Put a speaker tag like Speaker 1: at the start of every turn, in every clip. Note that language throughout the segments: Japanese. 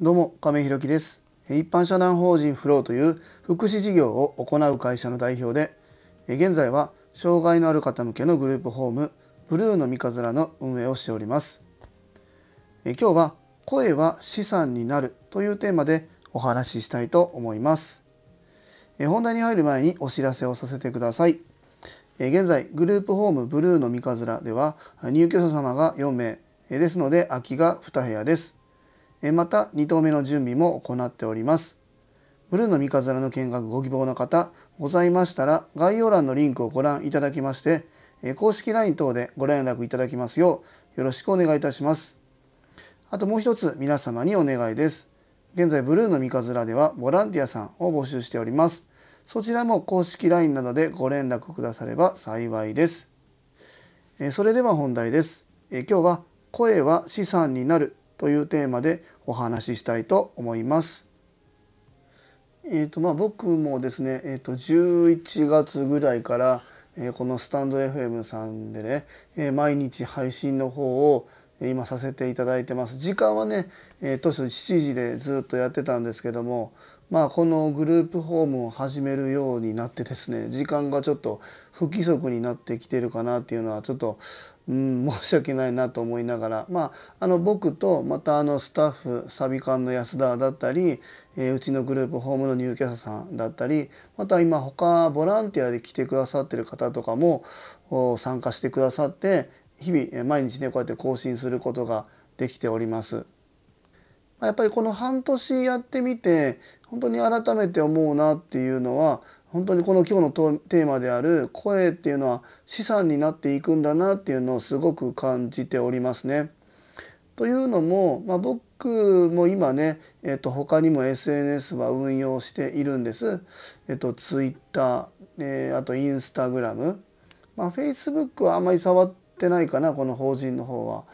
Speaker 1: どうも亀井ひろです。一般社団法人フローという福祉事業を行う会社の代表で現在は障害のある方向けのグループホームブルーの三日面の運営をしております。今日は声は資産になるというテーマでお話ししたいと思います。本題に入る前にお知らせをさせてください。現在グループホームブルーの三日面では入居者様が4名ですので空きが2部屋です。また2棟目の準備も行っております。ブルーの三日面の見学ご希望の方ございましたら概要欄のリンクをご覧いただきまして公式 LINE 等でご連絡いただきますようよろしくお願いいたします。あともう一つ皆様にお願いです。現在ブルーの三日面ではボランティアさんを募集しております。そちらも公式 LINE などでご連絡くだされば幸いです。それでは本題です。今日は声は資産になるというテーマでお話ししたいと思います。えーとまあ、僕もですね、えー、と11月ぐらいから、えー、このスタンド FM さんでね、えー、毎日配信の方を今させていただいてます。時間はね、えー、当初7時でずっとやってたんですけどもまあこのグループホームを始めるようになってですね時間がちょっと不規則になってきてるかなっていうのはちょっとうん、申し訳ないなと思いながら、まあ、あの僕とまたあのスタッフサビ館の安田だったり、えー、うちのグループホームの入居者さんだったりまた今他ボランティアで来てくださってる方とかも参加してくださって日々毎日ねこうやって更新することができております。やっぱりこの半年やってみて本当に改めて思うなっていうのは本当にこの今日のテーマである声っていうのは資産になっていくんだなっていうのをすごく感じておりますね。というのも、まあ、僕も今ね、えっと、他にも SNS は運用しているんです。えっと、Twitter、えー、あとインスタグラム、まあ、Facebook はあんまり触ってないかなこの法人の方は。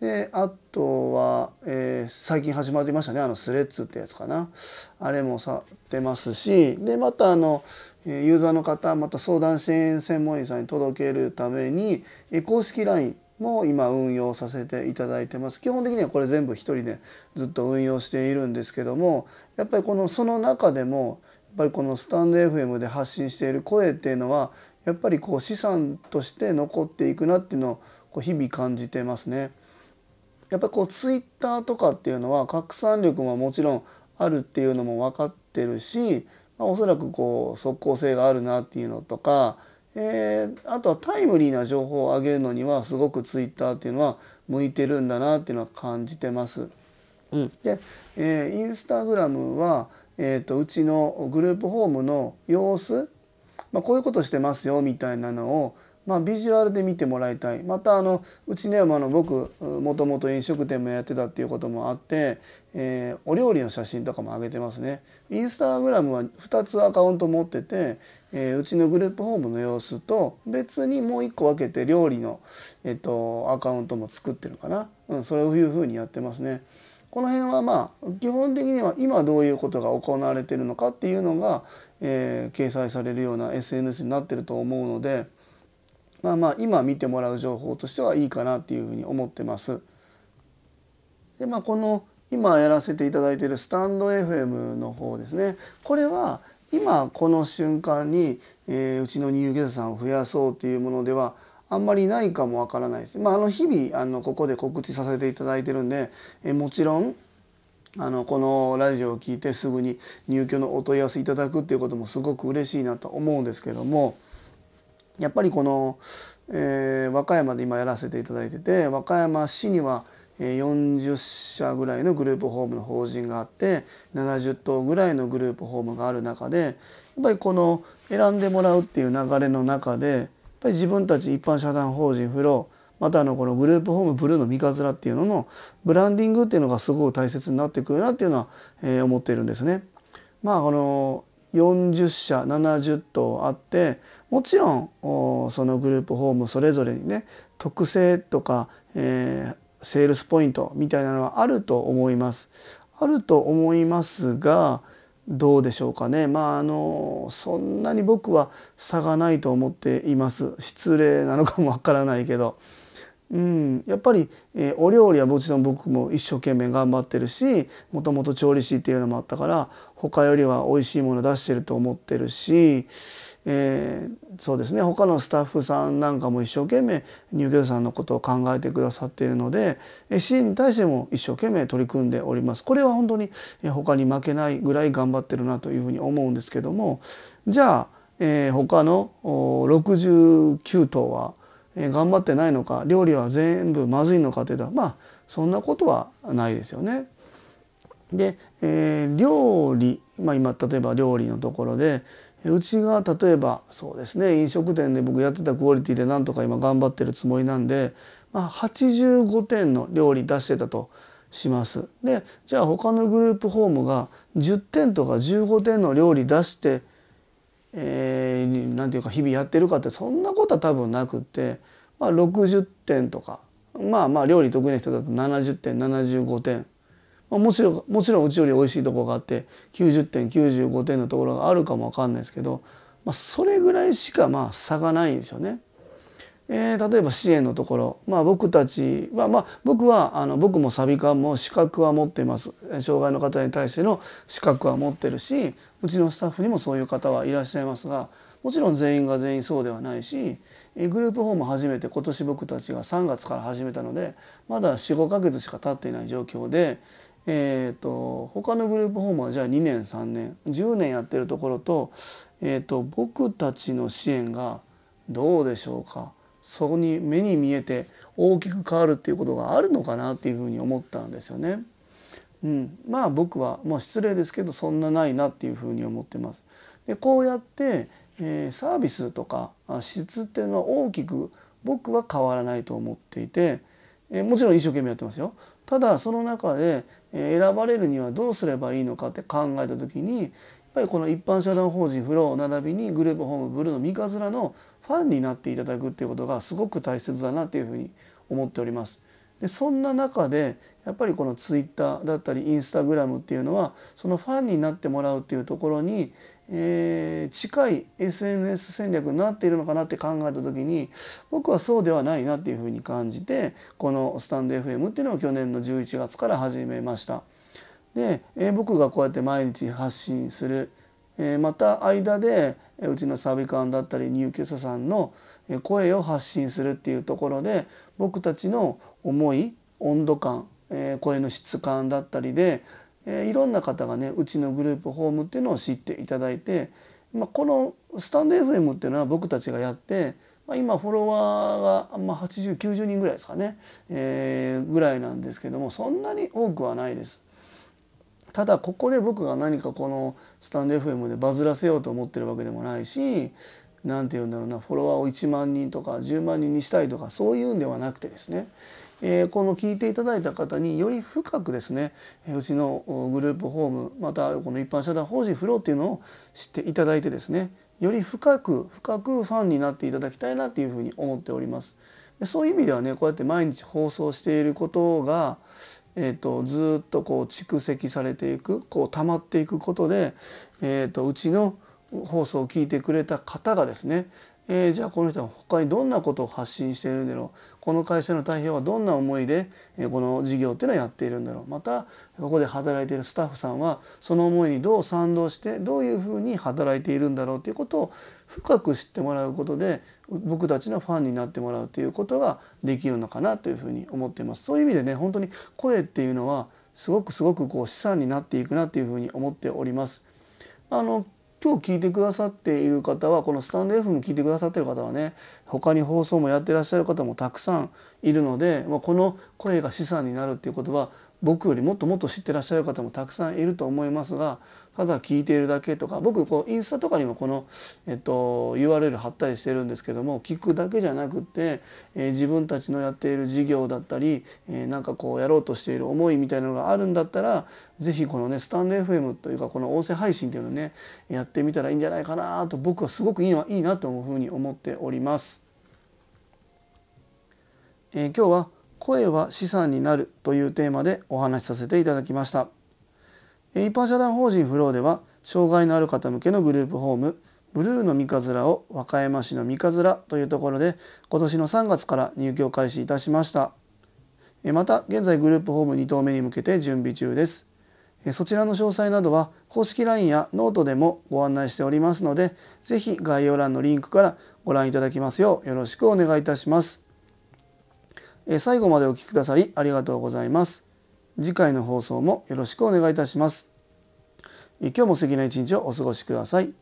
Speaker 1: であとは、えー、最近始まりましたね。あのスレッズってやつかな。あれもさってますし。でまたあのユーザーの方また相談支援専門員さんに届けるために公式 LINE も今運用させていただいてます。基本的にはこれ全部一人でずっと運用しているんですけどもやっぱりこのその中でもやっぱりこのスタンド FM で発信している声っていうのはやっぱりこう資産として残っていくなっていうのをこう日々感じてますね。やっぱこうツイッターとかっていうのは拡散力ももちろんあるっていうのも分かってるし、まあ、おそらくこう即効性があるなっていうのとか、えー、あとはタイムリーな情報を上げるのにはすごくツイッターっていうのは向いてるんだなっていうのは感じてます。うん、で、えー、インスタグラムは、えーと、うちのグループホームの様子、まあ、こういうことしてますよみたいなのをまあ、ビジュアルで見てもらいたいまたあのうちねあの僕もともと飲食店もやってたっていうこともあって、えー、お料理の写真とかも上げてますねインスタグラムは2つアカウント持ってて、えー、うちのグループホームの様子と別にもう1個分けて料理の、えっと、アカウントも作ってるかな、うん、そういうふうにやってますね。この辺はまあ基本的には今どういうことが行われているのかっていうのが、えー、掲載されるような SNS になってると思うので。まあまあ今見てもらう情報としてはいいかなっていうふうに思ってます。でまあこの今やらせていただいているスタンド FM の方ですねこれは今この瞬間に、えー、うちの入居者さんを増やそうというものではあんまりないかもわからないです。まあ、あの日々あのここで告知させていただいてるんで、えー、もちろんあのこのラジオを聞いてすぐに入居のお問い合わせいただくっていうこともすごく嬉しいなと思うんですけどもやっぱりこの、えー、和歌山で今やらせていただいてて和歌山市には40社ぐらいのグループホームの法人があって70棟ぐらいのグループホームがある中でやっぱりこの選んでもらうっていう流れの中でやっぱり自分たち一般社団法人フローまたあのこのグループホームブルーの三日面っていうののブランディングっていうのがすごく大切になってくるなっていうのは、えー、思っているんですね。まあこの40社70棟あってもちろんそのグループホームそれぞれにね特性とか、えー、セールスポイントみたいなのはあると思います。あると思いますがどうでしょうかね。まああのそんなに僕は差がないと思っています。失礼なのかもわからないけど。うん、やっぱり、えーお料理はもちろん僕も一生懸命頑張ってるしもともと調理師っていうのもあったから他よりは美味しいもの出してると思ってるし、えーそうですね他のスタッフさんなんかも一生懸命入居者さんのことを考えてくださっているのでえー支援に対しても一生懸命取り組んでおります。これは本当にえ他に負けないぐらい頑張ってるなというふうに思うんですけどもじゃあ、えー他のお69頭は頑張ってないのか料理は全部まずいのかというとまあそんなことはないですよね。で、えー料理、まあ、今例えば料理のところでうちが例えばそうですね飲食店で僕やってたクオリティでなんとか今頑張ってるつもりなんで、まあ、85点の料理出してたとします。でじゃあ他のグループホームが10点とか15点の料理出してえー、なんていうか日々やってるかってそんなことは多分なくって、まあ、60点とかまあまあ料理得意な人だと70点75点、まあ、もちろんもちろんうちより美味しいところがあって90点95点のところがあるかも分かんないですけど、まあ、それぐらいしかまあ差がないんですよね。えー例えば支援のところ、まあ、僕たちは、まあ、僕はあの僕もサビ館も資格は持っています。障害の方に対しての資格は持ってるしうちのスタッフにもそういう方はいらっしゃいますがもちろん全員が全員そうではないしグループホーム初めて今年僕たちが3月から始めたのでまだ45ヶ月しか経っていない状況で、えー、と他のグループホームはじゃあ2年3年10年やってるところと,、えー、と僕たちの支援がどうでしょうか。そこに目に見えて大きく変わるっていうことがあるのかなっていうふうに思ったんですよね。うん、まあ僕はもう失礼ですけどそんなないなっていうふうに思ってます。でこうやって、えーサービスとかあ質っていうのは大きく僕は変わらないと思っていて、えーもちろん一生懸命やってますよ。ただその中で、えー選ばれるにはどうすればいいのかって考えた時にやっぱりこの一般社団法人フロー並びにグループホームブルーの三日面のファンになっていただくっていうことがすごく大切だなっていうふうに思っております。でそんな中でやっぱりこのツイッターだったりインスタグラムっていうのはそのファンになってもらうっていうところに、えー近い SNS 戦略になっているのかなって考えた時に僕はそうではないなっていうふうに感じてこのスタンド FM っていうのを去年の11月から始めました。で、えー僕がこうやって毎日発信する、えーまた間でうちのサビ館だったり入居者さんの声を発信するっていうところで僕たちの思い温度感、声の質感だったりで、いろんな方がねうちのグループホームっていうのを知っていただいて、まあ、このスタンド FM っていうのは僕たちがやって、まあ、今フォロワーが、ま、8090人ぐらいですかね、えーぐらいなんですけどもそんなに多くはないです。ただここで僕が何かこのスタンド FM でバズらせようと思ってるわけでもないし何て言うんだろうなフォロワーを1万人とか10万人にしたいとかそういうんではなくてですね、えーこの聞いていただいた方により深くですねえうちのグループホームまたこの一般社団法人フローっていうのを知っていただいてですねより深く深くファンになっていただきたいなっていうふうに思っております。そういう意味ではねこうやって毎日放送していることがえー、とずっとこう蓄積されていくこう溜まっていくことで、えー、とうちの放送を聞いてくれた方がですね、えーじゃあこの人は他にどんなことを発信しているんだろう？この会社の代表はどんな思いで、えーこの事業っていうのをやっているんだろう？またここで働いているスタッフさんはその思いにどう賛同してどういうふうに働いているんだろうということを深く知ってもらうことで僕たちのファンになってもらうということができるのかなというふうに思っています。そういう意味でね本当に声っていうのはすごくすごくこう資産になっていくなというふうに思っております。あの今日聞いてくださっている方はこのスタンド FM 聞いてくださっている方はね他に放送もやってらっしゃる方もたくさんいるので、まあ、この声が資産になるっていうことは僕よりもっともっと知ってらっしゃる方もたくさんいると思いますがただ聞いているだけとか僕こうインスタとかにもこの、えっと、URL 貼ったりしてるんですけども聞くだけじゃなくて、えー自分たちのやっている事業だったり、えーなんかこうやろうとしている思いみたいなのがあるんだったら是非このねスタンド FM というかこの音声配信っていうのをねやってみたらいいんじゃないかなと僕はすごくいいないいなと思うふうに思っております。えー今日は声は資産になるというテーマでお話しさせていただきました。え一般社団法人フローでは障害のある方向けのグループホームブルーの三日面を和歌山市の三日面というところで今年の3月から入居開始いたしました。また現在グループホーム2棟目に向けて準備中です。そちらの詳細などは公式 LINE やノートでもご案内しておりますので是非概要欄のリンクからご覧いただきますようよろしくお願いいたします。最後までお聴きくださりありがとうございます。次回の放送もよろしくお願いいたします。今日も素敵な一日をお過ごしください。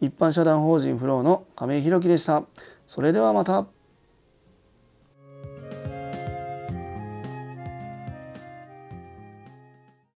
Speaker 1: 一般社団法人フローの亀井弘樹でした。それではまた。